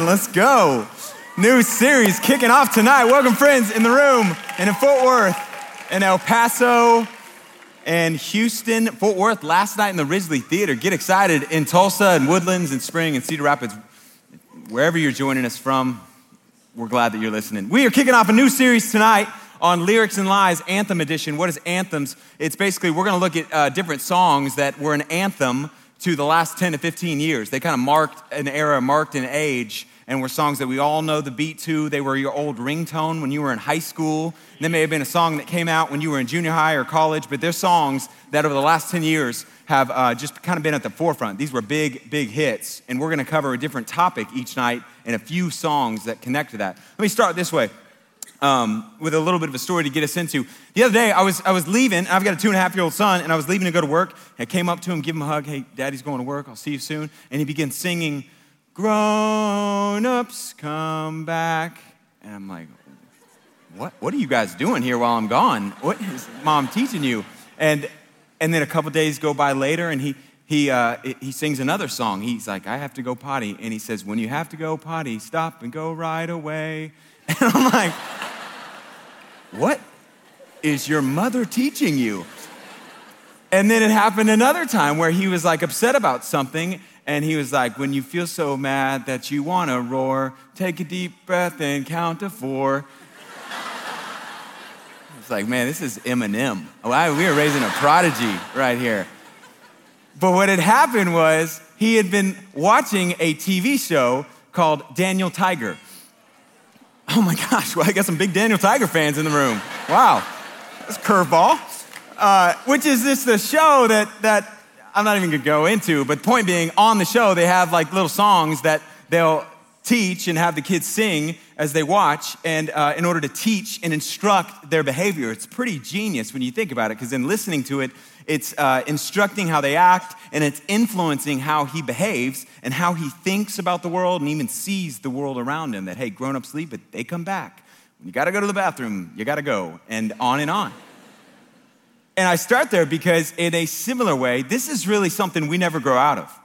Let's go. New series kicking off tonight. Welcome, friends, in the room and in Fort Worth, in El Paso, and Houston, Fort Worth, last night in the Risley Theater. Get excited in Tulsa and Woodlands and Spring and Cedar Rapids, wherever you're joining us from. We're glad that you're listening. We are kicking off a new series tonight on Lyrics and Lies, Anthem Edition. What is anthems? It's basically, we're going to look at uh, different songs that were an anthem to the last 10 to 15 years. They kind of marked an era, marked an age, and were songs that we all know the beat to. They were your old ringtone when you were in high school. They may have been a song that came out when you were in junior high or college, but they're songs that over the last 10 years have uh, just kind of been at the forefront. These were big, big hits, and we're going to cover a different topic each night and a few songs that connect to that. Let me start this way um, with a little bit of a story to get us into. The other day, I was, I was leaving. I've got a two and a half year old son, and I was leaving to go to work. I came up to him, give him a hug. Hey, daddy's going to work. I'll see you soon. And he begins singing, Grown ups come back. And I'm like, what, what are you guys doing here while I'm gone? What is mom teaching you? And, and then a couple days go by later, and he, he, uh, he sings another song. He's like, I have to go potty. And he says, When you have to go potty, stop and go right away. And I'm like, what is your mother teaching you? And then it happened another time where he was like upset about something. And he was like, When you feel so mad that you want to roar, take a deep breath and count to four. It's like, man, this is Eminem. We are raising a prodigy right here. But what had happened was he had been watching a TV show called Daniel Tiger. Oh my gosh, well, I got some big Daniel Tiger fans in the room. Wow, that's curveball. Uh, which is this the show that, that I'm not even gonna go into, but point being, on the show, they have like little songs that they'll teach and have the kids sing as they watch, and uh, in order to teach and instruct their behavior. It's pretty genius when you think about it, because in listening to it, it's uh, instructing how they act, and it's influencing how he behaves and how he thinks about the world and even sees the world around him. That, hey, grown ups leave, but they come back. When you gotta go to the bathroom, you gotta go, and on and on. And I start there because, in a similar way, this is really something we never grow out of.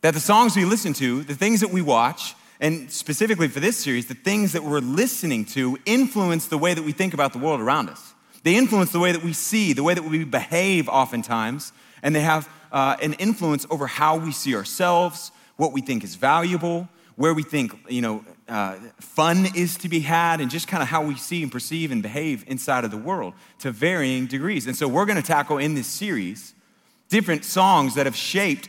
That the songs we listen to, the things that we watch, and specifically for this series, the things that we're listening to influence the way that we think about the world around us. They influence the way that we see, the way that we behave oftentimes, and they have uh, an influence over how we see ourselves, what we think is valuable, where we think, you know, uh, fun is to be had, and just kind of how we see and perceive and behave inside of the world to varying degrees. And so we're going to tackle in this series different songs that have shaped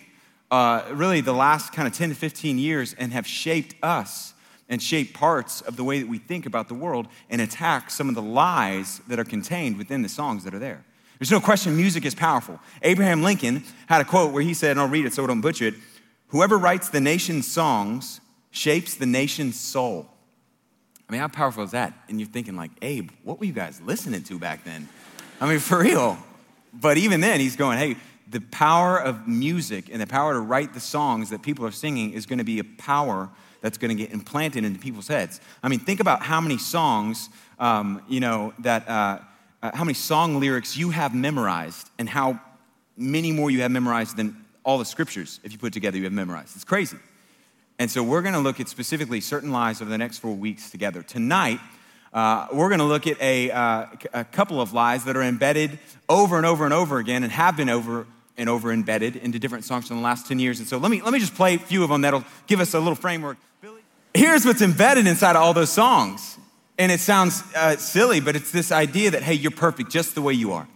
uh, really the last kind of 10 to 15 years and have shaped us and shape parts of the way that we think about the world and attack some of the lies that are contained within the songs that are there. There's no question music is powerful. Abraham Lincoln had a quote where he said, and I'll read it so I don't butcher it Whoever writes the nation's songs shapes the nation's soul. I mean, how powerful is that? And you're thinking, like, Abe, what were you guys listening to back then? I mean, for real. But even then, he's going, hey, the power of music and the power to write the songs that people are singing is going to be a power that's going to get implanted into people's heads. I mean, think about how many songs, um, you know, that, uh, uh, how many song lyrics you have memorized and how many more you have memorized than all the scriptures, if you put together, you have memorized. It's crazy. And so we're going to look at specifically certain lies over the next four weeks together. Tonight, uh, we're going to look at a, uh, a couple of lies that are embedded over and over and over again and have been over and over embedded into different songs in the last 10 years. And so let me, let me just play a few of them that'll give us a little framework. Here's what's embedded inside of all those songs. And it sounds uh, silly, but it's this idea that, hey, you're perfect just the way you are.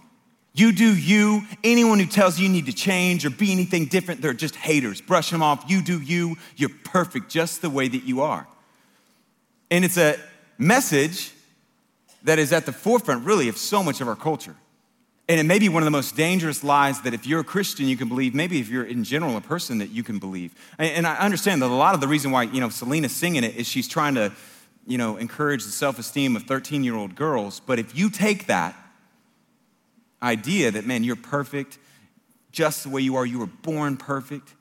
You do you. Anyone who tells you you need to change or be anything different, they're just haters. Brush them off. You do you. You're perfect just the way that you are. And it's a message that is at the forefront, really, of so much of our culture. And it may be one of the most dangerous lies that if you're a Christian, you can believe, maybe if you're in general a person that you can believe. And I understand that a lot of the reason why, you know, Selena's singing it is she's trying to, you know, encourage the self esteem of 13 year old girls. But if you take that idea that, man, you're perfect just the way you are, you were born perfect,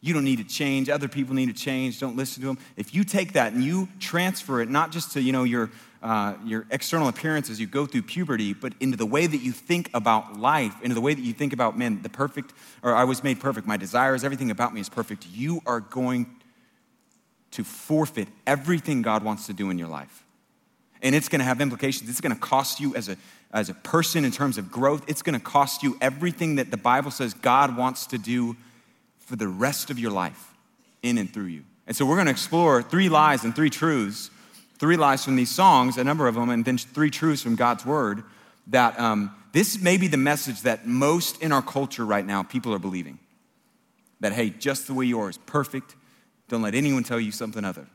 you don't need to change, other people need to change, don't listen to them. If you take that and you transfer it not just to, you know, your uh, your external appearance as you go through puberty, but into the way that you think about life, into the way that you think about, man, the perfect, or I was made perfect, my desires, everything about me is perfect, you are going to forfeit everything God wants to do in your life. And it's gonna have implications. It's gonna cost you as a, as a person in terms of growth. It's gonna cost you everything that the Bible says God wants to do for the rest of your life in and through you. And so we're gonna explore three lies and three truths, three lies from these songs, a number of them, and then three truths from God's word that um, this may be the message that most in our culture right now people are believing. That, hey, just the way you are is perfect. Don't let anyone tell you something other.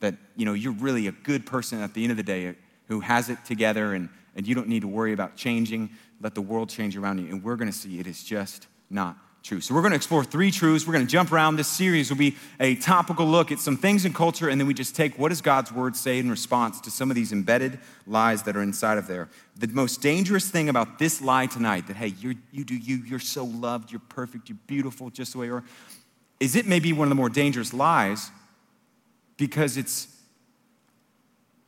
That, you know, you're really a good person at the end of the day who has it together and, and you don't need to worry about changing. Let the world change around you. And we're going to see it is just not true. So we're going to explore three truths. We're going to jump around. This series will be a topical look at some things in culture, and then we just take what does God's word say in response to some of these embedded lies that are inside of there. The most dangerous thing about this lie tonight, that hey, you're, you do you, you're so loved, you're perfect, you're beautiful, just the way you are, is it may be one of the more dangerous lies because it's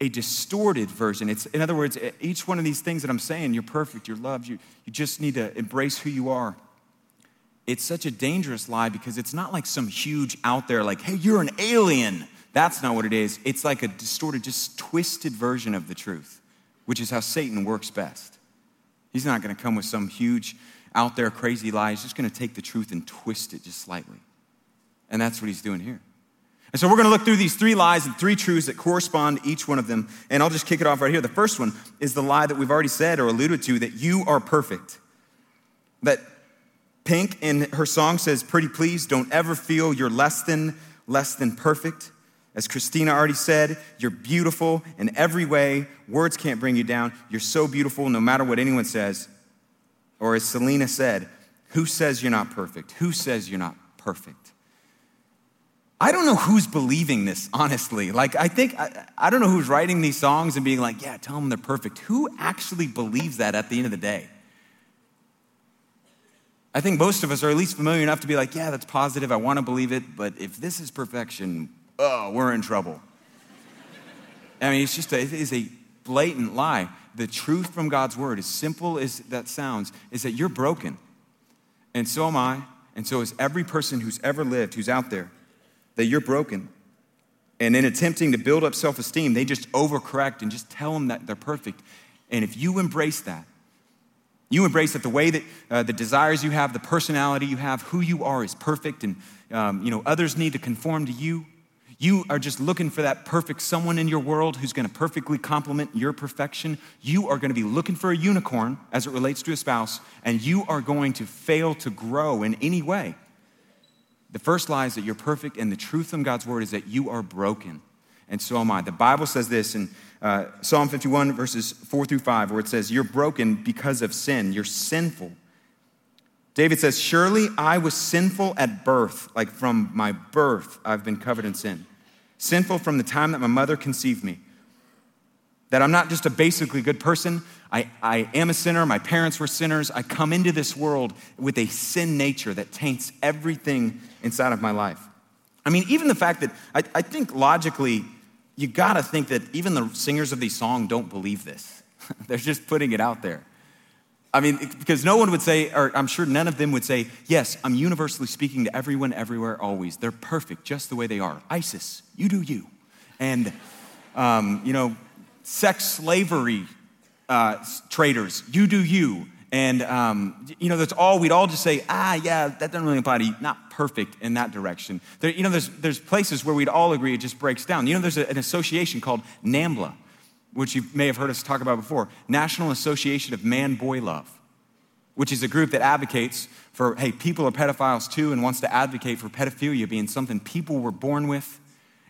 a distorted version. It's, in other words, each one of these things that I'm saying, you're perfect, you're loved, you, you just need to embrace who you are it's such a dangerous lie because it's not like some huge out there, like, hey, you're an alien. That's not what it is. It's like a distorted, just twisted version of the truth, which is how Satan works best. He's not going to come with some huge, out there, crazy lie. He's just going to take the truth and twist it just slightly. And that's what he's doing here. And so we're going to look through these three lies and three truths that correspond to each one of them. And I'll just kick it off right here. The first one is the lie that we've already said or alluded to that you are perfect. That Pink in her song says, Pretty please, don't ever feel you're less than, less than perfect. As Christina already said, you're beautiful in every way. Words can't bring you down. You're so beautiful no matter what anyone says. Or as Selena said, who says you're not perfect? Who says you're not perfect? I don't know who's believing this, honestly. Like, I think, I, I don't know who's writing these songs and being like, yeah, tell them they're perfect. Who actually believes that at the end of the day? I think most of us are at least familiar enough to be like, yeah, that's positive. I want to believe it. But if this is perfection, oh, we're in trouble. I mean, it's just a, it is a blatant lie. The truth from God's word, as simple as that sounds, is that you're broken. And so am I. And so is every person who's ever lived, who's out there, that you're broken. And in attempting to build up self esteem, they just overcorrect and just tell them that they're perfect. And if you embrace that, you embrace that the way that uh, the desires you have, the personality you have, who you are is perfect, and um, you know others need to conform to you. You are just looking for that perfect someone in your world who's going to perfectly complement your perfection. You are going to be looking for a unicorn as it relates to a spouse, and you are going to fail to grow in any way. The first lie is that you're perfect, and the truth from God's word is that you are broken, and so am I. The Bible says this in uh, Psalm 51, verses 4 through 5, where it says, You're broken because of sin. You're sinful. David says, Surely I was sinful at birth, like from my birth, I've been covered in sin. Sinful from the time that my mother conceived me. That I'm not just a basically good person, I, I am a sinner. My parents were sinners. I come into this world with a sin nature that taints everything inside of my life. I mean, even the fact that I, I think logically, you got to think that even the singers of these songs don't believe this. They're just putting it out there. I mean, because no one would say, or I'm sure none of them would say, yes, I'm universally speaking to everyone, everywhere, always. They're perfect just the way they are. ISIS, you do you. And, um, you know, sex slavery uh, traders, you do you. And, um, you know, that's all, we'd all just say, ah, yeah, that doesn't really apply to you. Not perfect in that direction. There, you know, there's, there's places where we'd all agree it just breaks down. You know, there's a, an association called NAMBLA, which you may have heard us talk about before National Association of Man Boy Love, which is a group that advocates for, hey, people are pedophiles too, and wants to advocate for pedophilia being something people were born with,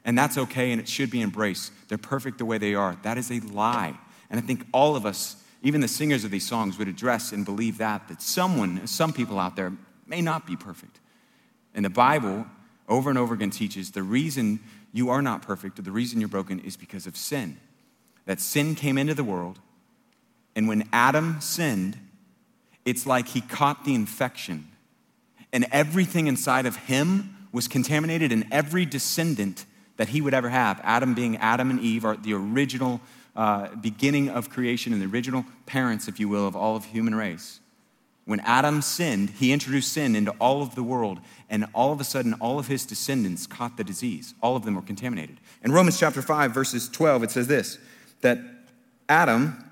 and that's okay, and it should be embraced. They're perfect the way they are. That is a lie. And I think all of us even the singers of these songs would address and believe that, that someone, some people out there may not be perfect. And the Bible over and over again teaches the reason you are not perfect or the reason you're broken is because of sin. That sin came into the world, and when Adam sinned, it's like he caught the infection, and everything inside of him was contaminated, and every descendant that he would ever have, Adam being Adam and Eve, are the original uh, beginning of creation and the original parents, if you will, of all of human race, When Adam sinned, he introduced sin into all of the world, and all of a sudden, all of his descendants caught the disease. All of them were contaminated. In Romans chapter 5, verses 12, it says this that Adam,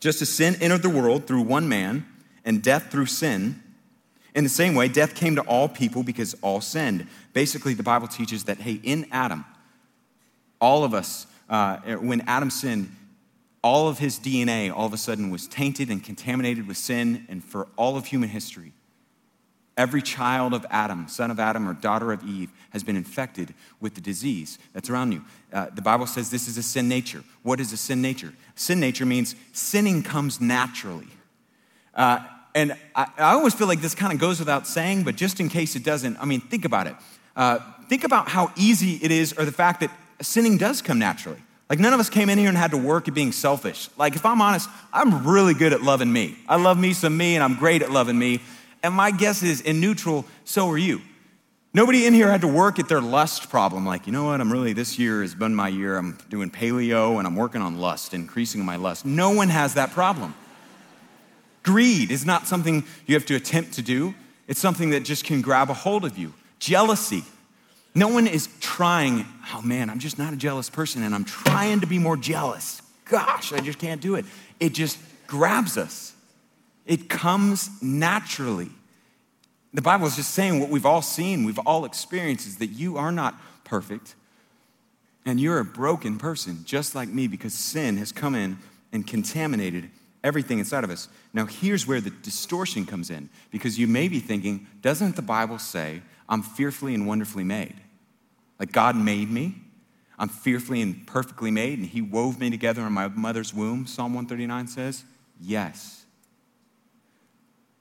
just as sin entered the world through one man, and death through sin, in the same way, death came to all people because all sinned. Basically, the Bible teaches that, hey, in Adam, all of us, uh, when Adam sinned, all of his DNA all of a sudden was tainted and contaminated with sin, and for all of human history, every child of Adam, son of Adam or daughter of Eve, has been infected with the disease that's around you. Uh, the Bible says this is a sin nature. What is a sin nature? Sin nature means sinning comes naturally. Uh, and I, I, always feel like this kind of goes without saying, but just in case it doesn't, I mean, think about it. Uh, think about how easy it is, or the fact that sinning does come naturally. Like, none of us came in here and had to work at being selfish. Like, if I'm honest, I'm really good at loving me. I love me some me, and I'm great at loving me. And my guess is, in neutral, so are you. Nobody in here had to work at their lust problem. Like, you know what? I'm really, this year has been my year. I'm doing paleo and I'm working on lust, increasing my lust. No one has that problem. Greed is not something you have to attempt to do, it's something that just can grab a hold of you. Jealousy no one is trying, oh man, I'm just not a jealous person and I'm trying to be more jealous. Gosh, I just can't do it. It just grabs us, it comes naturally. The Bible is just saying what we've all seen, we've all experienced is that you are not perfect and you're a broken person, just like me, because sin has come in and contaminated everything inside of us. Now, here's where the distortion comes in, because you may be thinking, doesn't the Bible say I'm fearfully and wonderfully made? Like God made me. I'm fearfully and perfectly made, and He wove me together in my mother's womb, Psalm 139 says. Yes.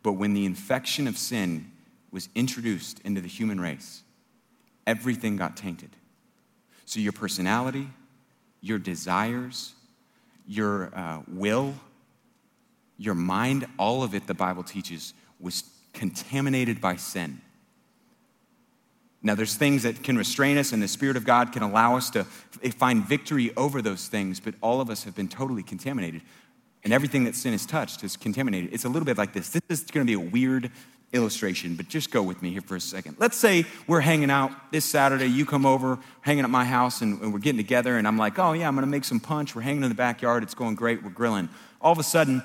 But when the infection of sin was introduced into the human race, everything got tainted. So your personality, your desires, your uh, will, your mind, all of it, the Bible teaches, was contaminated by sin. Now, there's things that can restrain us, and the Spirit of God can allow us to find victory over those things, but all of us have been totally contaminated. And everything that sin has touched is contaminated. It's a little bit like this. This is going to be a weird illustration, but just go with me here for a second. Let's say we're hanging out this Saturday. You come over, hanging at my house, and, we're getting together, and I'm like, oh, yeah, I'm going to make some punch. We're hanging in the backyard. It's going great. We're grilling. All of a sudden,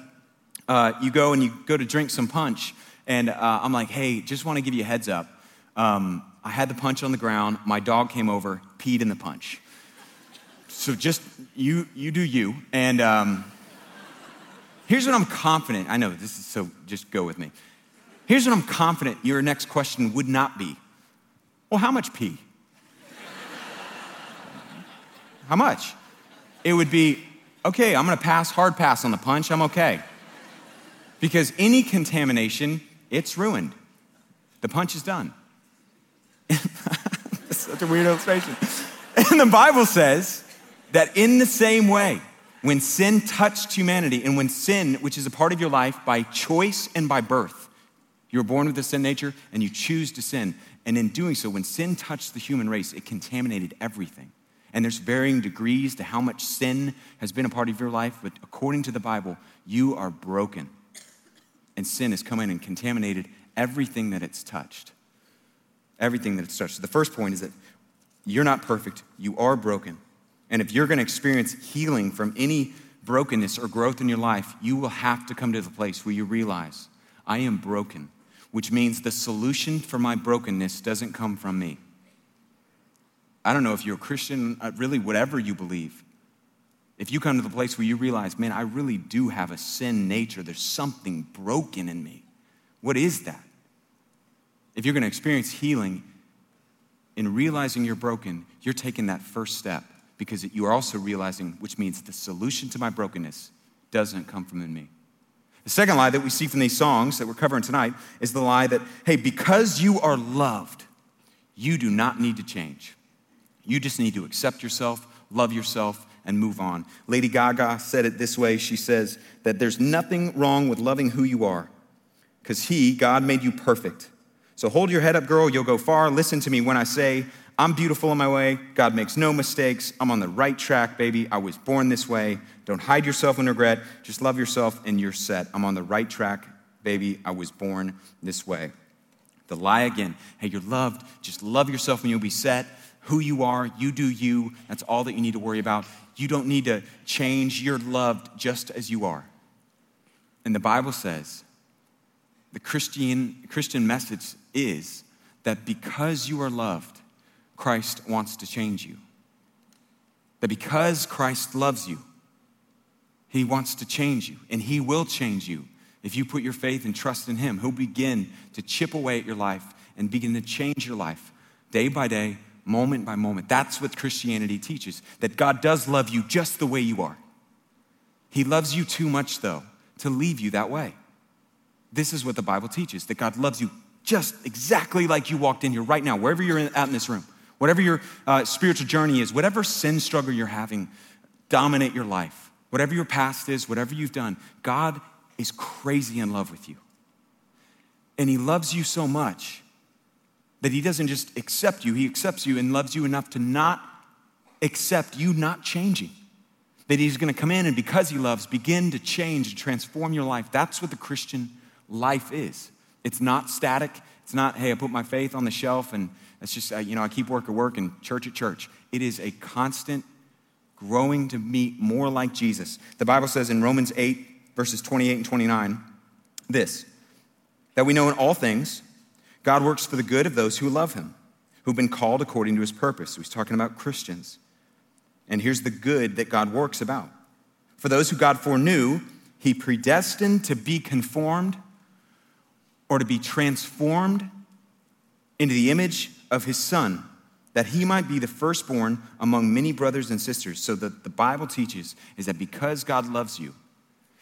uh, you go and you go to drink some punch, and uh, I'm like, hey, just want to give you a heads up. Um, I had the punch on the ground. My dog came over, peed in the punch. So just you, you do you. And um, here's what I'm confident. I know this is so. Just go with me. Here's what I'm confident. Your next question would not be, well, how much pee? how much? It would be, okay, I'm to pass hard pass on the punch. I'm okay. Because any contamination, it's ruined. The punch is done. Such a weird illustration. And the Bible says that in the same way, when sin touched humanity and when sin, which is a part of your life by choice and by birth, you were born with a sin nature and you choose to sin. And in doing so, when sin touched the human race, it contaminated everything. And there's varying degrees to how much sin has been a part of your life, but according to the Bible, you are broken. And sin has come in and contaminated everything that it's touched everything that it starts. So the first point is that you're not perfect, you are broken. And if you're going to experience healing from any brokenness or growth in your life, you will have to come to the place where you realize, I am broken, which means the solution for my brokenness doesn't come from me. I don't know if you're a Christian, uh, really, whatever you believe. If you come to the place where you realize, man, I really do have a sin nature, there's something broken in me. What is that? If you're going to experience healing in realizing you're broken, you're taking that first step because you are also realizing, which means the solution to my brokenness doesn't come from in me. The second lie that we see from these songs that we're covering tonight is the lie that, hey, because you are loved, you do not need to change. You just need to accept yourself, love yourself, and move on. Lady Gaga said it this way She says that there's nothing wrong with loving who you are because He, God, made you perfect. So hold your head up, girl. You'll go far. Listen to me when I say, I'm beautiful in my way. God makes no mistakes. I'm on the right track, baby. I was born this way. Don't hide yourself in regret. Just love yourself and you're set. I'm on the right track, baby, I was born this way. The lie again. Hey, you're loved. Just love yourself and you'll be set. Who you are, you do you. That's all that you need to worry about. You don't need to change. You're loved just as you are. And the Bible says the Christian, Christian message is that because you are loved, Christ wants to change you. That because Christ loves you, he wants to change you, and He will change you. If you put your faith and trust in Him, He'll begin to chip away at your life and begin to change your life day by day, moment by moment. That's what Christianity teaches that God does love you just the way you are. He loves you too much, though, to leave you that way. This is what the Bible teaches that God loves you just exactly like you walked in here right now, wherever you're in, in this room, whatever your uh, spiritual journey is, whatever sin struggle you're having, dominate your life. Whatever your past is, whatever you've done, God is crazy in love with you. And He loves you so much that He doesn't just accept you, He accepts you and loves you enough to not accept you not changing. That He's gonna come in and because He loves, begin to change, and transform your life. That's what the Christian life is. It's not static. It's not, hey, I put my faith on the shelf and it's just, uh, you know, I keep work at work and church at church. It is a constant growing to meet more like Jesus. The Bible says in Romans 8, verses 28 and 29, this that we know in all things, God works for the good of those who love him, who've been called according to his purpose. So he's talking about Christians. And here's the good that God works about. For those who God foreknew, he predestined to be conformed or to be transformed into the image of his son that he might be the firstborn among many brothers and sisters. So that the Bible teaches is that because God loves you,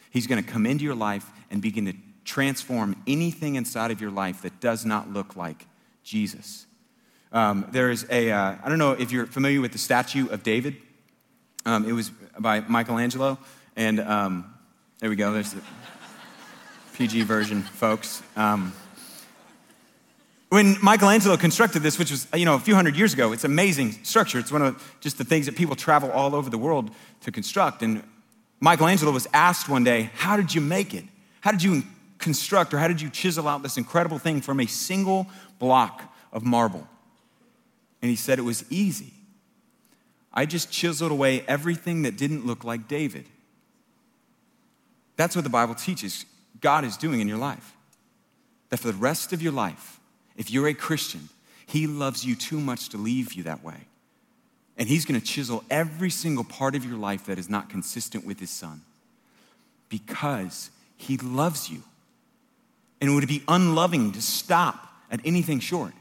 he's going to come into your life and begin to transform anything inside of your life that does not look like Jesus. Um, there is a uh, I don't know if you're familiar with the statue of David. Um, it was by Michelangelo. And um, there we go. There's the PG version, folks. Um, when Michelangelo constructed this, which was you know a few hundred years ago, it's amazing structure. It's one of just the things that people travel all over the world to construct. And Michelangelo was asked one day, "How did you make it? How did you construct, or how did you chisel out this incredible thing from a single block of marble?" And he said it was easy. I just chiseled away everything that didn't look like David. That's what the Bible teaches God is doing in your life. That for the rest of your life, if you're a Christian, He loves you too much to leave you that way. And He's gonna chisel every single part of your life that is not consistent with His Son because He loves you. And it would be unloving to stop at anything short.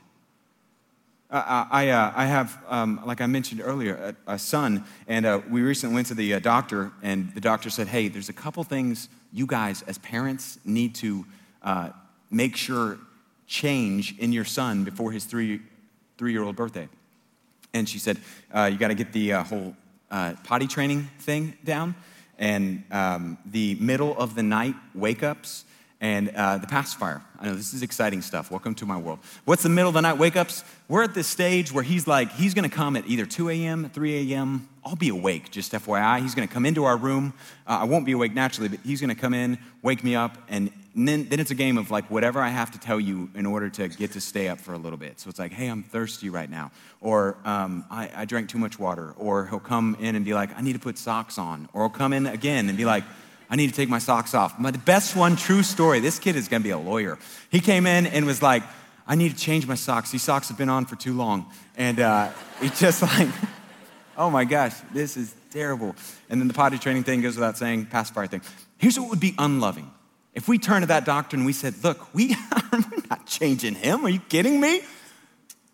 I, I, uh, I have, um, like I mentioned earlier, a, a son, and uh, we recently went to the uh, doctor, and the doctor said, Hey, there's a couple things you guys, as parents, need to uh, make sure change in your son before his three, three-year-old birthday. And she said, uh, you got to get the uh, whole uh, potty training thing down and um, the middle of the night wake-ups and uh, the pacifier. I know this is exciting stuff. Welcome to my world. What's the middle of the night wake ups? We're at this stage where he's like, he's gonna come at either 2 a.m., 3 a.m. I'll be awake, just FYI. He's gonna come into our room. Uh, I won't be awake naturally, but he's gonna come in, wake me up, and then, then it's a game of like whatever I have to tell you in order to get to stay up for a little bit. So it's like, hey, I'm thirsty right now. Or um, I, I drank too much water. Or he'll come in and be like, I need to put socks on. Or he'll come in again and be like, I need to take my socks off. My, the best one, true story. This kid is gonna be a lawyer. He came in and was like, I need to change my socks. These socks have been on for too long. And uh, he just like, oh my gosh, this is terrible. And then the potty training thing goes without saying, pacifier thing. Here's what would be unloving. If we turned to that doctor and we said, look, we are not changing him. Are you kidding me?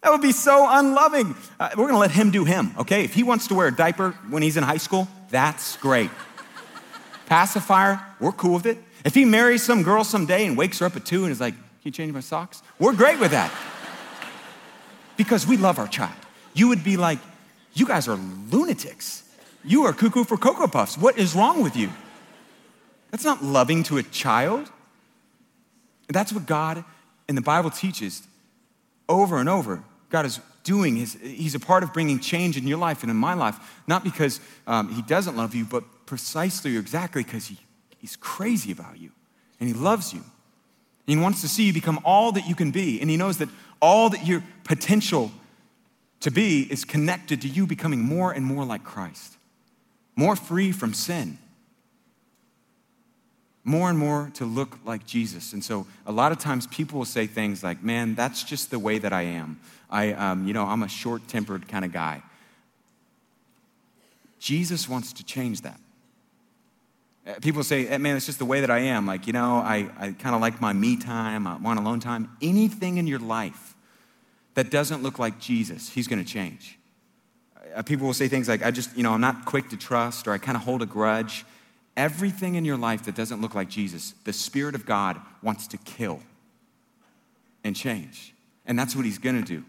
That would be so unloving. Uh, we're gonna let him do him, okay? If he wants to wear a diaper when he's in high school, that's great pacifier, we're cool with it. If he marries some girl someday and wakes her up at two and is like, Can you change my socks? We're great with that. because we love our child. You would be like, You guys are lunatics. You are cuckoo for Cocoa Puffs. What is wrong with you? That's not loving to a child. That's what God and the Bible teaches over and over. God is doing, his, He's a part of bringing change in your life and in my life, not because um, He doesn't love you, but precisely or exactly because he, he's crazy about you and he loves you. And he wants to see you become all that you can be. And He knows that all that your potential to be is connected to you becoming more and more like Christ, more free from sin, more and more to look like Jesus. And so a lot of times people will say things like, man, that's just the way that I am. I, um, you know, I'm a short tempered kind of guy. Jesus wants to change that. Uh, people say, man, it's just the way that I am. Like, you know, I, I kind of like my me time, I want alone time. Anything in your life that doesn't look like Jesus, he's going to change. Uh, people will say things like, I just, you know, I'm not quick to trust or I kind of hold a grudge. Everything in your life that doesn't look like Jesus, the Spirit of God wants to kill and change. And that's what he's going to do.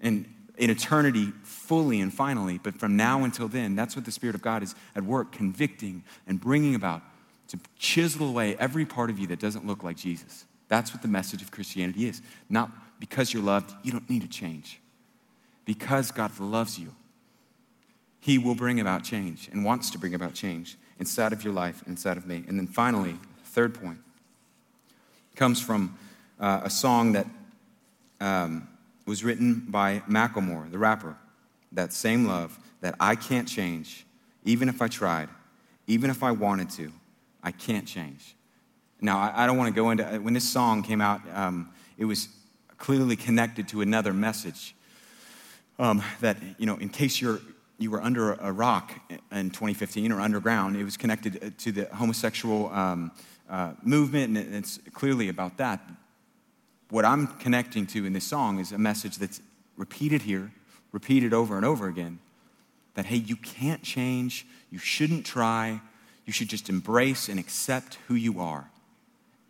And in eternity, fully and finally, but from now until then, that's what the Spirit of God is at work, convicting and bringing about to chisel away every part of you that doesn't look like Jesus. That's what the message of Christianity is. Not because you're loved, you don't need to change. Because God loves you, He will bring about change and wants to bring about change inside of your life, inside of me. And then finally, third point comes from uh, a song that um, was written by Macklemore, the rapper. That same love that I can't change, even if I tried, even if I wanted to, I can't change. Now, I, I don't want to go into, when this song came out, um, it was clearly connected to another message. Um, that, you know, in case you're you were under a rock in 2015 or underground. It was connected uh, to the homosexual um, uh, movement, and it's clearly about that. What I'm connecting to in this song is a message that's repeated here, repeated over and over again that, hey, you can't change, you shouldn't try, you should just embrace and accept who you are.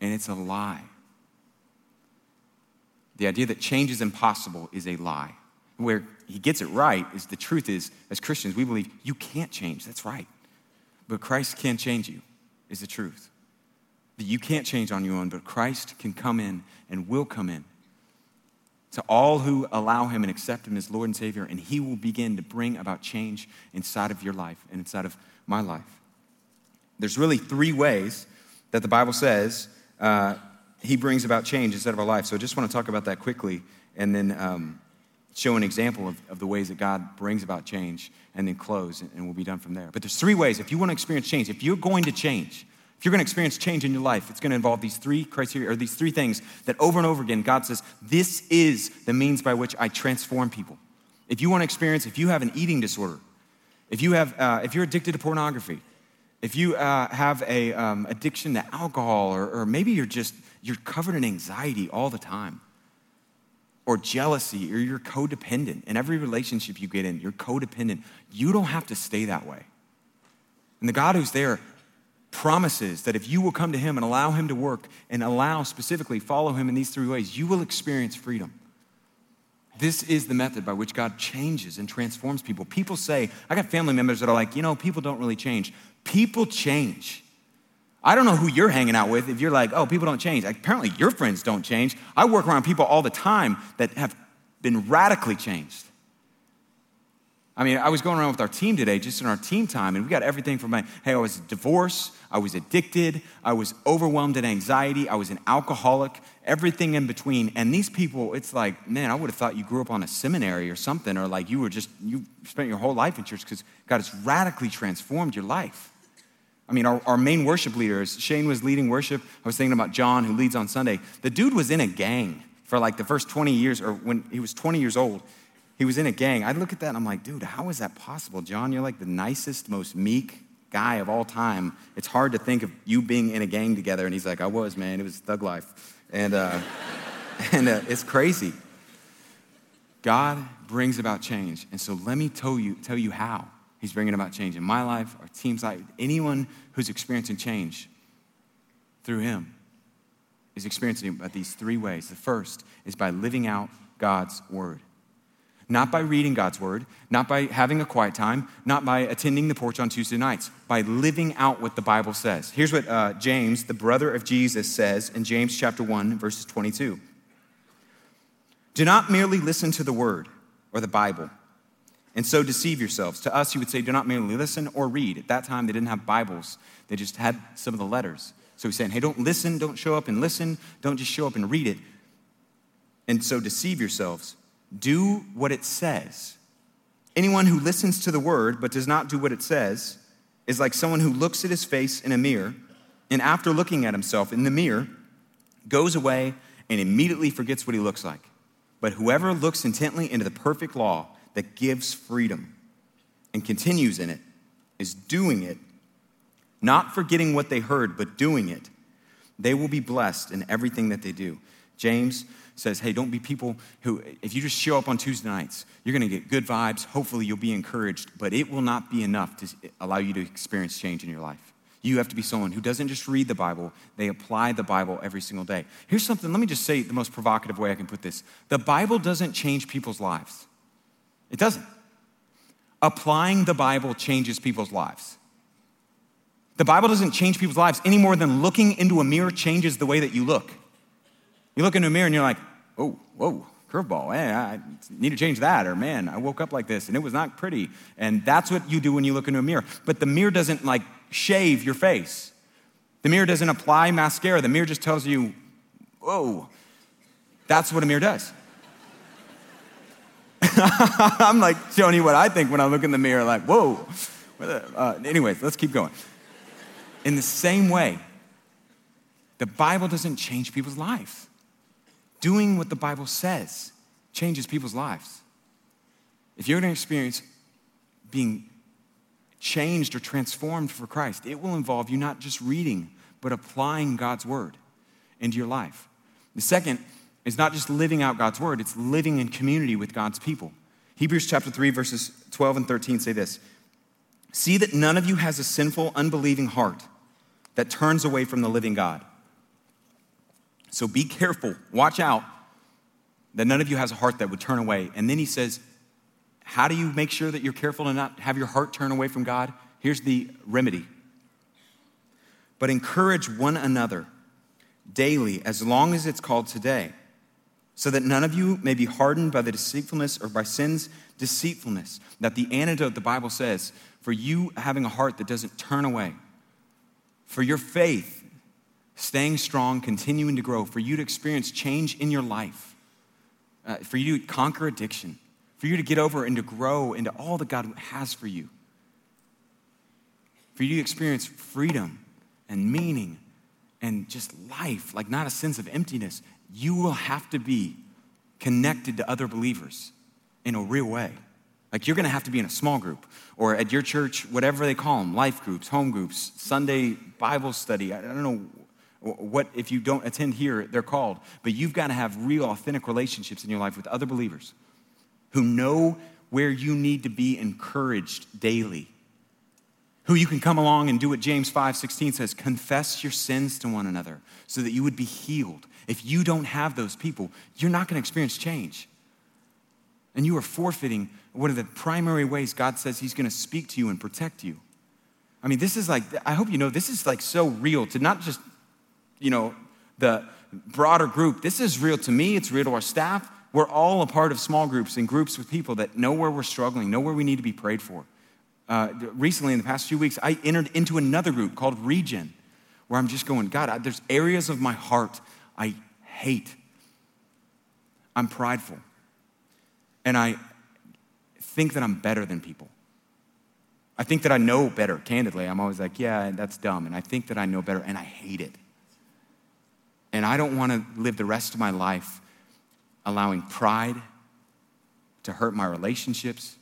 And it's a lie. The idea that change is impossible is a lie where he gets it right is the truth is, as Christians, we believe you can't change. That's right. But Christ can change you, is the truth. That you can't change on your own, but Christ can come in and will come in to all who allow him and accept him as Lord and Savior, and he will begin to bring about change inside of your life and inside of my life. There's really three ways that the Bible says uh, he brings about change inside of our life. So I just want to talk about that quickly, and then um, show an example of, of the ways that God brings about change and then close, and, and we'll be done from there. But there's three ways. If you want to experience change, if you're going to change, if you're going to experience change in your life, it's going to involve these three criteria or these three things that over and over again God says, This is the means by which I transform people. If you want to experience, if you have an eating disorder, if, you have, uh, if you're addicted to pornography, if you uh, have a um, addiction to alcohol, or, or maybe you're just you're covered in anxiety all the time, or jealousy or you're codependent. In every relationship you get in, you're codependent. You don't have to stay that way. And the God who's there promises that if you will come to Him and allow Him to work and allow specifically follow Him in these three ways, you will experience freedom. This is the method by which God changes and transforms people. People say, I got family members that are like, you know, people don't really change. People change. I don't know who you're hanging out with if you're like, oh, people don't change. Apparently, your friends don't change. I work around people all the time that have been radically changed. I mean, I was going around with our team today, just in our team time, and we got everything from my, hey, I was divorced, I was addicted, I was overwhelmed in anxiety, I was an alcoholic, everything in between. And these people, it's like, man, I would have thought you grew up on a seminary or something, or like you were just, you spent your whole life in church because God has radically transformed your life. I mean, our, our main worship leaders, Shane was leading worship. I was thinking about John, who leads on Sunday. The dude was in a gang for like the first 20 years, or when he was 20 years old, he was in a gang. I look at that and I'm like, dude, how is that possible? John, you're like the nicest, most meek guy of all time. It's hard to think of you being in a gang together. And he's like, I was, man. It was thug life. And, uh, and uh, it's crazy. God brings about change. And so let me tell you, tell you how. He's bringing about change in my life, our team's life, anyone who's experiencing change through Him is experiencing it by these three ways. The first is by living out God's Word. Not by reading God's Word, not by having a quiet time, not by attending the porch on Tuesday nights, by living out what the Bible says. Here's what uh, James, the brother of Jesus, says in James chapter 1, verses 22. Do not merely listen to the Word or the Bible and so deceive yourselves. To us, you would say, do not merely listen or read. At that time, they didn't have Bibles, they just had some of the letters. So he's saying, hey, don't listen, don't show up and listen, don't just show up and read it. And so deceive yourselves. Do what it says. Anyone who listens to the word but does not do what it says is like someone who looks at his face in a mirror and after looking at himself in the mirror goes away and immediately forgets what he looks like. But whoever looks intently into the perfect law that gives freedom and continues in it is doing it, not forgetting what they heard, but doing it. They will be blessed in everything that they do. James says, hey, don't be people who, if you just show up on Tuesday nights, you're going to get good vibes. Hopefully, you'll be encouraged, but it will not be enough to allow you to experience change in your life. You have to be someone who doesn't just read the Bible, they apply the Bible every single day. Here's something, let me just say the most provocative way I can put this the Bible doesn't change people's lives, it doesn't. Applying the Bible changes people's lives. The Bible doesn't change people's lives any more than looking into a mirror changes the way that you look. You look in a mirror and you're like, oh, whoa, curveball. Hey, I need to change that. Or man, I woke up like this and it was not pretty. And that's what you do when you look into a mirror. But the mirror doesn't like shave your face. The mirror doesn't apply mascara. The mirror just tells you, whoa. That's what a mirror does. I'm like showing you what I think when I look in the mirror, like, whoa. Uh, anyways, let's keep going. In the same way, the Bible doesn't change people's lives. Doing what the Bible says changes people's lives. If you're going to experience being changed or transformed for Christ, it will involve you not just reading, but applying God's word into your life. The second is not just living out God's word, it's living in community with God's people. Hebrews chapter 3, verses 12 and 13 say this See that none of you has a sinful, unbelieving heart that turns away from the living God. So be careful, watch out that none of you has a heart that would turn away. And then he says, How do you make sure that you're careful to not have your heart turn away from God? Here's the remedy. But encourage one another daily, as long as it's called today, so that none of you may be hardened by the deceitfulness or by sin's deceitfulness. That the antidote, the Bible says, for you having a heart that doesn't turn away, for your faith staying strong, continuing to grow, for you to experience change in your life, uh, for you to conquer addiction, for you to get over and to grow into all that God has for you, for you to experience freedom and meaning and just life, like not a sense of emptiness, you will have to be connected to other believers in a real way. Like you're gonna have to be in a small group or at your church, whatever they call them life groups, home groups, Sunday Bible study. I don't know what if you don't attend here they're called. But you've got to have real authentic relationships in your life with other believers who know where you need to be encouraged daily. Who you can come along and do what james 5 16 says confess your sins to one another so that you would be healed. If you don't have those people you're not going to experience change. And you are forfeiting one of the primary ways god says he's going to speak to you and protect you. I mean, this is like, I hope you know, this is like so real to not just you know, the broader group. This is real to me, it's real to our staff. We're all a part of small groups and groups with people that know where we're struggling, know where we need to be prayed for. Uh, recently, in the past few weeks, I entered into another group called Regen, where I'm just going, God, I, there's areas of my heart I hate. I'm prideful. And I think that I'm better than people. I think that I know better, candidly. I'm always like, yeah, that's dumb. And I think that I know better, and I hate it. And I don't want to live the rest of my life allowing pride to hurt my relationships,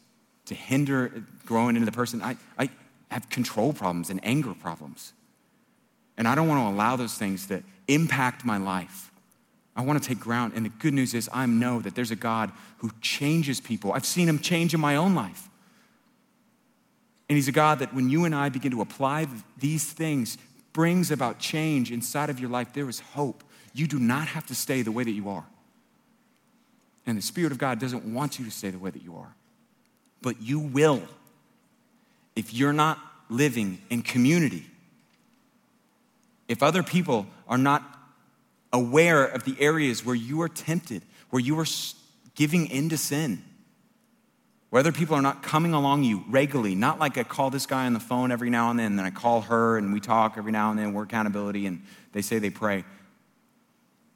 to hinder growing into the person. I, I have control problems and anger problems. And I don't want to allow those things that impact my life. I want to take ground. And the good news is, I know that there's a God who changes people. I've seen him change in my own life. And he's a God that when you and I begin to apply these things brings about change inside of your life, there is hope. You do not have to stay the way that you are. And the Spirit of God doesn't want you to stay the way that you are. But you will if you're not living in community. If other people are not aware of the areas where you are tempted, where you are giving into sin, Whether people are not coming along you regularly, not like I call this guy on the phone every now and then, and then I call her and we talk every now and then, we're accountability, and they say they pray.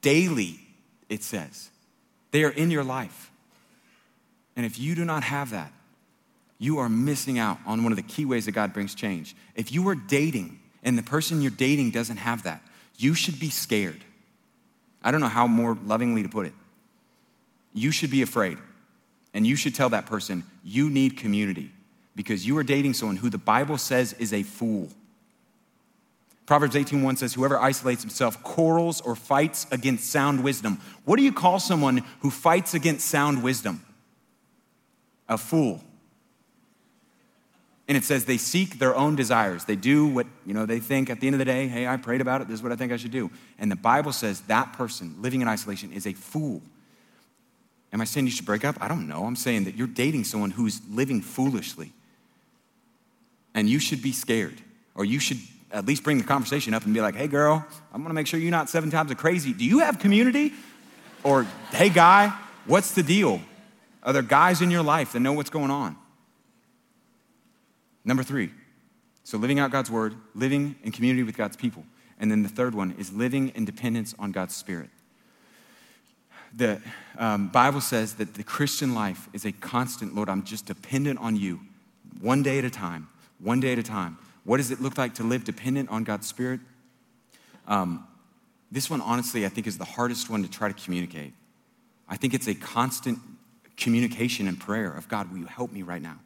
Daily, it says. They are in your life. And if you do not have that, you are missing out on one of the key ways that God brings change. If you are dating and the person you're dating doesn't have that, you should be scared. I don't know how more lovingly to put it. You should be afraid. And you should tell that person, you need community because you are dating someone who the Bible says is a fool. Proverbs 18:1 says, Whoever isolates himself quarrels or fights against sound wisdom. What do you call someone who fights against sound wisdom? A fool. And it says they seek their own desires. They do what, you know, they think at the end of the day, hey, I prayed about it, this is what I think I should do. And the Bible says that person living in isolation is a fool. Am I saying you should break up? I don't know. I'm saying that you're dating someone who's living foolishly. And you should be scared, or you should at least bring the conversation up and be like, hey, girl, I'm gonna make sure you're not seven times a crazy. Do you have community? Or, hey, guy, what's the deal? Are there guys in your life that know what's going on? Number three, so living out God's word, living in community with God's people. And then the third one is living in dependence on God's Spirit the um, Bible says that the Christian life is a constant, Lord, I'm just dependent on you, one day at a time, one day at a time. What does it look like to live dependent on God's Spirit? Um, this one, honestly, I think is the hardest one to try to communicate. I think it's a constant communication and prayer of God, will you help me right now?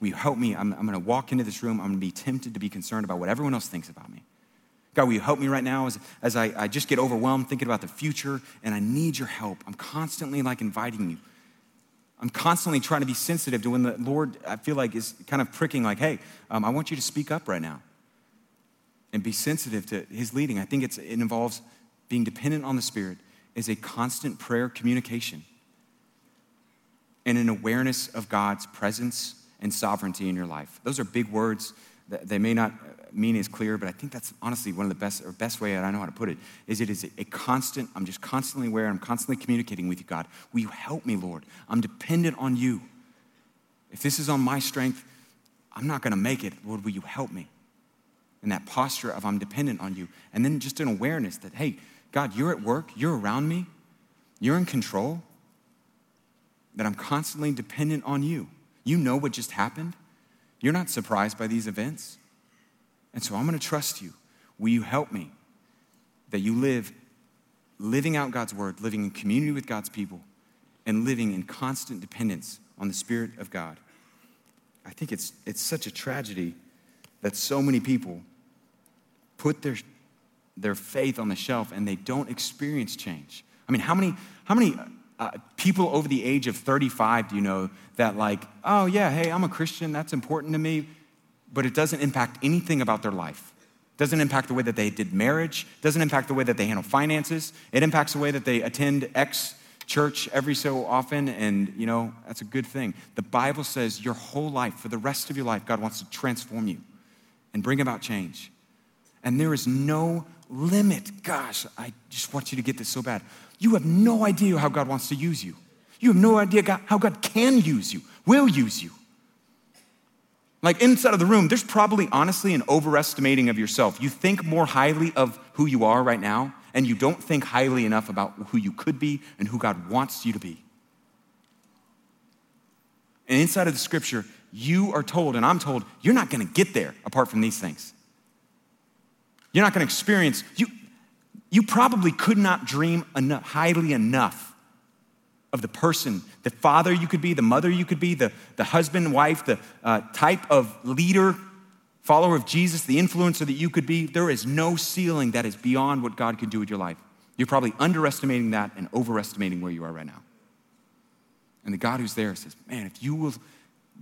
Will you help me? I'm, I'm going to walk into this room. I'm going to be tempted to be concerned about what everyone else thinks about me. God, will you help me right now as, as I, I just get overwhelmed thinking about the future and I need your help? I'm constantly like inviting you. I'm constantly trying to be sensitive to when the Lord, I feel like, is kind of pricking, like, hey, um, I want you to speak up right now and be sensitive to his leading. I think it involves being dependent on the Spirit is a constant prayer communication and an awareness of God's presence and sovereignty in your life. Those are big words. They may not uh, mean as clear, but I think that's honestly one of the best or best way I know how to put it is it is a constant, I'm just constantly aware, I'm constantly communicating with you, God. Will you help me, Lord? I'm dependent on you. If this is on my strength, I'm not gonna make it. Lord, will you help me? In that posture of I'm dependent on you. And then just an awareness that, hey, God, you're at work, you're around me, you're in control, that I'm constantly dependent on you. You know what just happened. You're not surprised by these events. And so I'm going to trust you. Will you help me that you live living out God's word, living in community with God's people, and living in constant dependence on the Spirit of God? I think it's, it's such a tragedy that so many people put their, their faith on the shelf and they don't experience change. I mean, how many, how many uh, people over the age of 35 do you know that, like, oh, yeah, hey, I'm a Christian, that's important to me, but it doesn't impact anything about their life. Doesn't impact the way that they did marriage, doesn't impact the way that they handle finances. It impacts the way that they attend X church every so often, and you know, that's a good thing. The Bible says your whole life, for the rest of your life, God wants to transform you and bring about change. And there is no limit. Gosh, I just want you to get this so bad. You have no idea how God wants to use you. You have no idea how God can use you, will use you. Like inside of the room, there's probably honestly an overestimating of yourself. You think more highly of who you are right now, and you don't think highly enough about who you could be and who God wants you to be. And inside of the scripture, you are told, and I'm told, you're not gonna get there apart from these things. You're not gonna experience, you, you probably could not dream enough, highly enough of the person, the father you could be, the mother you could be, the, the husband, wife, the uh, type of leader, follower of Jesus, the influencer that you could be. There is no ceiling that is beyond what God can do with your life. You're probably underestimating that and overestimating where you are right now. And the God who's there says, Man, if you will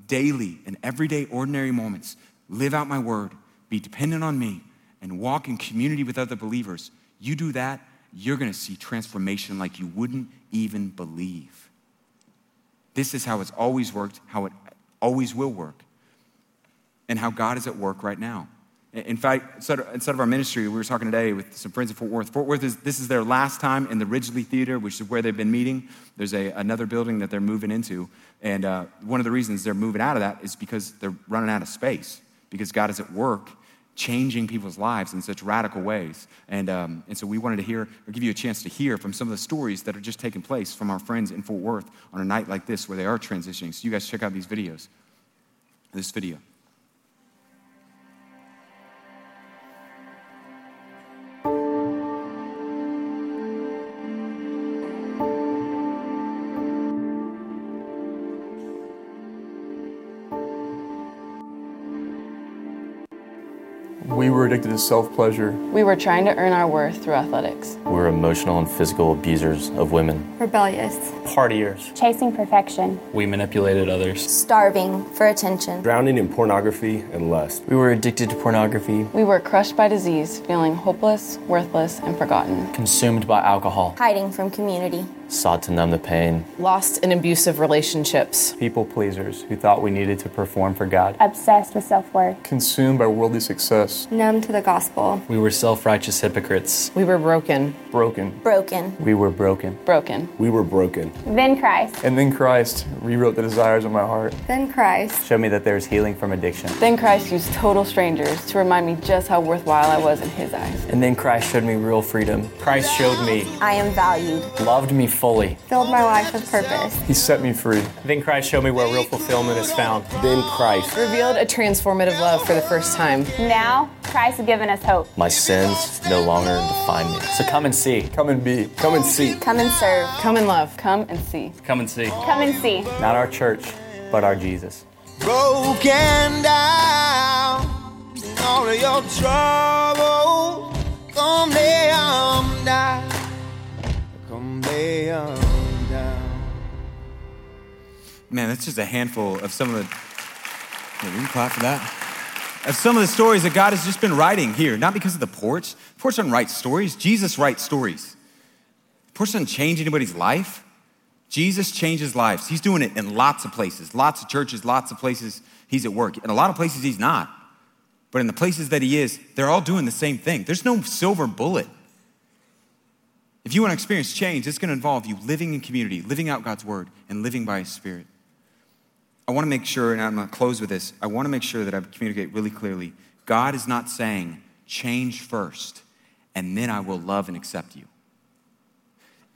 daily and everyday ordinary moments live out my word, be dependent on me, and walk in community with other believers, you do that, you're gonna see transformation like you wouldn't even believe. This is how it's always worked, how it always will work, and how God is at work right now. In fact, instead of our ministry, we were talking today with some friends in Fort Worth. Fort Worth is this is their last time in the Ridglea Theater, which is where they've been meeting. There's a, another building that they're moving into, and uh, one of the reasons they're moving out of that is because they're running out of space. Because God is at work changing people's lives in such radical ways. And, um, and so we wanted to hear, or give you a chance to hear from some of the stories that are just taking place from our friends in Fort Worth on a night like this where they are transitioning. So you guys check out these videos, this video. Addicted to self pleasure. We were trying to earn our worth through athletics. We were emotional and physical abusers of women. Rebellious. Partiers. Chasing perfection. We manipulated others. Starving for attention. Drowning in pornography and lust. We were addicted to pornography. We were crushed by disease, feeling hopeless, worthless, and forgotten. Consumed by alcohol. Hiding from community sought to numb the pain, lost in abusive relationships, people pleasers who thought we needed to perform for God, obsessed with self worth, consumed by worldly success, numb to the gospel. We were self righteous hypocrites. We were broken, broken, broken. We were broken, broken. We were broken. Then Christ. And then Christ rewrote the desires of my heart. Then Christ showed me that there's healing from addiction. Then Christ used total strangers to remind me just how worthwhile I was in His eyes. And then Christ showed me real freedom. Christ showed me I am valued, loved me fully, filled my life with purpose. He set me free. Then Christ showed me where real fulfillment is found. Then Christ revealed a transformative love for the first time. Now, Christ has given us hope. My sins no longer define me. So come and see. Come and be. Come and see. Come and serve. Come and love. Come and see. Come and see. Come and see. Not our church, but our Jesus. Broken down, all of your troubles, come lay them down. Lay down. Man, that's just a handful of some of the. Yeah, we can clap for that. Of some of the stories that God has just been writing here, not because of the porch. The porch doesn't write stories. Jesus writes stories. The porch doesn't change anybody's life. Jesus changes lives. He's doing it in lots of places, lots of churches, lots of places he's at work. In a lot of places he's not. But in the places that he is, they're all doing the same thing. There's no silver bullet. If you want to experience change, it's going to involve you living in community, living out God's word, and living by his spirit. I want to make sure, and I'm going to close with this, I want to make sure that I communicate really clearly. God is not saying, change first, and then I will love and accept you.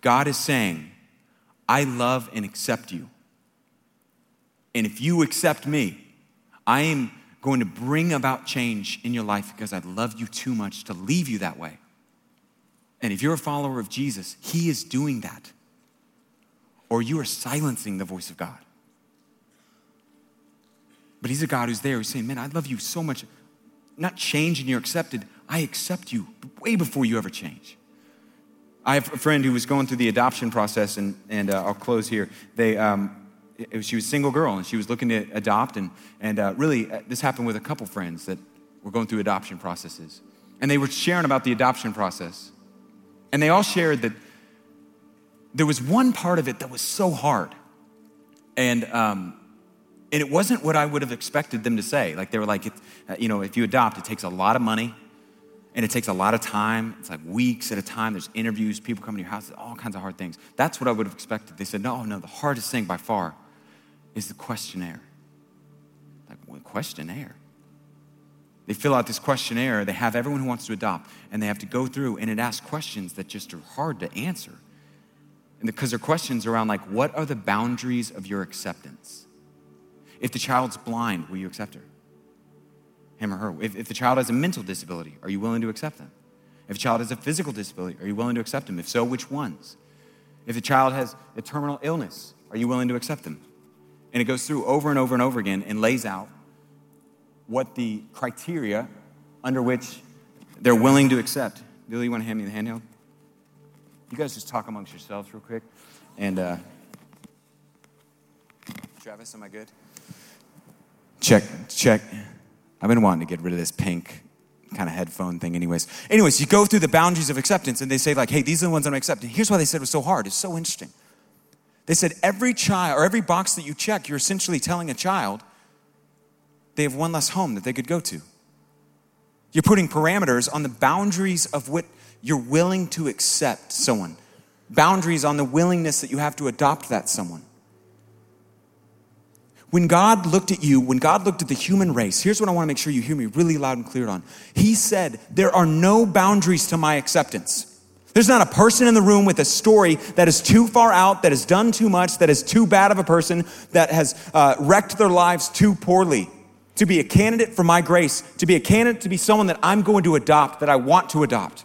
God is saying, I love and accept you. And if you accept me, I am going to bring about change in your life because I love you too much to leave you that way. And if you're a follower of Jesus, He is doing that. Or you are silencing the voice of God. But He's a God who's there, who's saying, Man, I love you so much. Not change and you're accepted. I accept you way before you ever change. I have a friend who was going through the adoption process, and, and uh, I'll close here. They, um, it, she was a single girl, and she was looking to adopt, and, and uh, really, uh, this happened with a couple friends that were going through adoption processes. And they were sharing about the adoption process. And they all shared that there was one part of it that was so hard. And, um, and it wasn't what I would have expected them to say. Like, they were like, uh, you know, if you adopt, it takes a lot of money and it takes a lot of time. It's like weeks at a time. There's interviews, people come to your house, all kinds of hard things. That's what I would have expected. They said, no, no, the hardest thing by far is the questionnaire. Like, what questionnaire? They fill out this questionnaire, they have everyone who wants to adopt, and they have to go through, and it asks questions that just are hard to answer. And because they're questions around, like, what are the boundaries of your acceptance? If the child's blind, will you accept her? him or her. If, if the child has a mental disability, are you willing to accept them? If a child has a physical disability, are you willing to accept them? If so, which ones? If the child has a terminal illness, are you willing to accept them? And it goes through over and over and over again and lays out what the criteria under which they're willing to accept. Billy, you want to hand me the handheld? You guys just talk amongst yourselves real quick. And uh, Travis, am I good? Check, check. I've been wanting to get rid of this pink kind of headphone thing, anyways. Anyways, you go through the boundaries of acceptance and they say, like, hey, these are the ones I'm accepting. Here's why they said it was so hard. It's so interesting. They said every child or every box that you check, you're essentially telling a child they have one less home that they could go to. You're putting parameters on the boundaries of what you're willing to accept someone, boundaries on the willingness that you have to adopt that someone. When God looked at you, when God looked at the human race, here's what I want to make sure you hear me really loud and clear on. He said, There are no boundaries to my acceptance. There's not a person in the room with a story that is too far out, that has done too much, that is too bad of a person, that has uh, wrecked their lives too poorly to be a candidate for my grace, to be a candidate to be someone that I'm going to adopt, that I want to adopt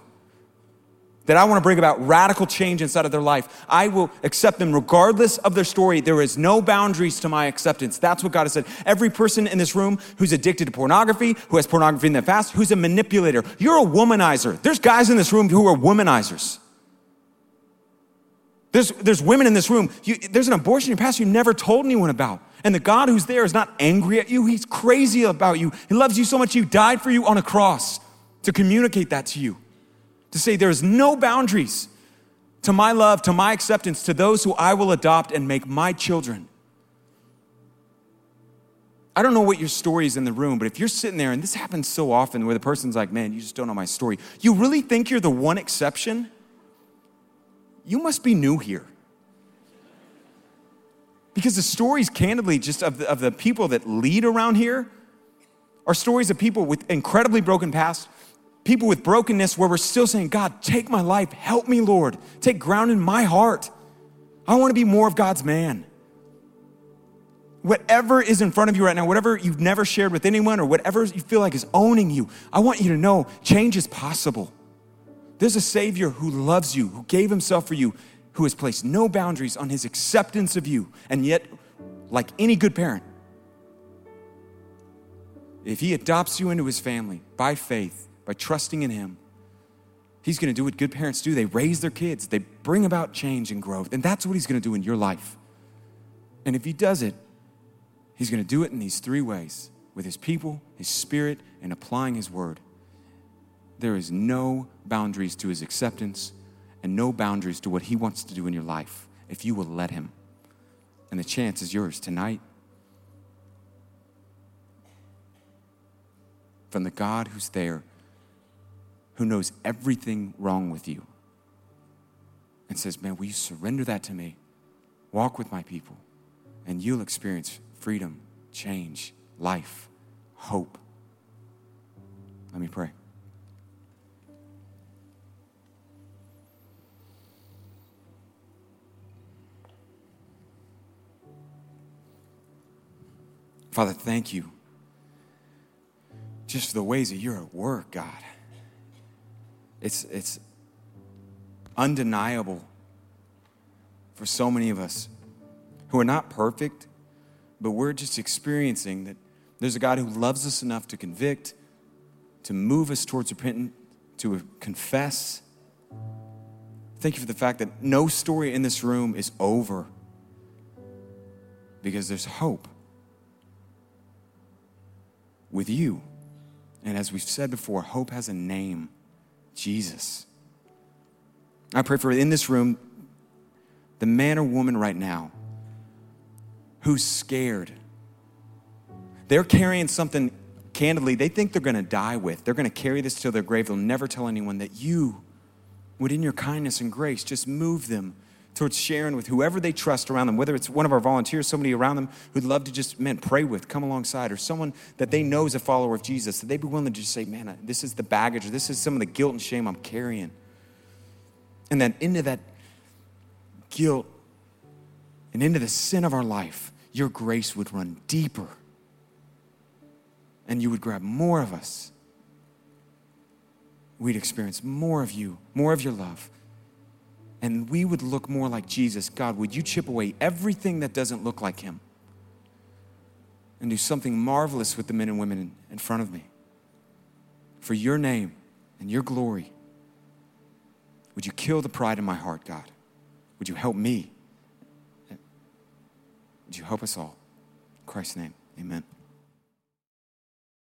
that I want to bring about radical change inside of their life. I will accept them regardless of their story. There is no boundaries to my acceptance. That's what God has said. Every person in this room who's addicted to pornography, who has pornography in their past, who's a manipulator, you're a womanizer. There's guys in this room who are womanizers. There's, there's women in this room. You, there's an abortion in your past you never told anyone about. And the God who's there is not angry at you. He's crazy about you. He loves you so much, he died for you on a cross to communicate that to you to say there's no boundaries to my love, to my acceptance, to those who I will adopt and make my children. I don't know what your story is in the room, but if you're sitting there, and this happens so often where the person's like, man, you just don't know my story, you really think you're the one exception? You must be new here. Because the stories, candidly, just of the, of the people that lead around here are stories of people with incredibly broken past, people with brokenness where we're still saying, God, take my life, help me, Lord, take ground in my heart. I want to be more of God's man. Whatever is in front of you right now, whatever you've never shared with anyone or whatever you feel like is owning you, I want you to know change is possible. There's a Savior who loves you, who gave Himself for you, who has placed no boundaries on His acceptance of you. And yet, like any good parent, if He adopts you into His family by faith, by trusting in Him, He's going to do what good parents do. They raise their kids, they bring about change and growth. And that's what He's going to do in your life. And if He does it, He's going to do it in these three ways with His people, His Spirit, and applying His Word. There is no boundaries to His acceptance and no boundaries to what He wants to do in your life if you will let Him. And the chance is yours tonight. From the God who's there who knows everything wrong with you and says, Man, will you surrender that to me? Walk with my people, and you'll experience freedom, change, life, hope. Let me pray. Father, thank you just for the ways that you're at work, God. It's, it's undeniable for so many of us who are not perfect, but we're just experiencing that there's a God who loves us enough to convict, to move us towards repentance, to confess. Thank you for the fact that no story in this room is over because there's hope with you. And as we've said before, hope has a name. Jesus. I pray for in this room the man or woman right now who's scared. They're carrying something candidly they think they're going to die with. They're going to carry this till their grave. They'll never tell anyone that you would, in your kindness and grace, just move them towards sharing with whoever they trust around them, whether it's one of our volunteers, somebody around them who'd love to just, man, pray with, come alongside, or someone that they know is a follower of Jesus, that they'd be willing to just say, man, this is the baggage, or this is some of the guilt and shame I'm carrying. And then into that guilt and into the sin of our life, your grace would run deeper. And you would grab more of us. We'd experience more of you, more of your love and we would look more like Jesus, God, would you chip away everything that doesn't look like him and do something marvelous with the men and women in front of me for your name and your glory? Would you kill the pride in my heart, God? Would you help me? Would you help us all? In Christ's name, amen.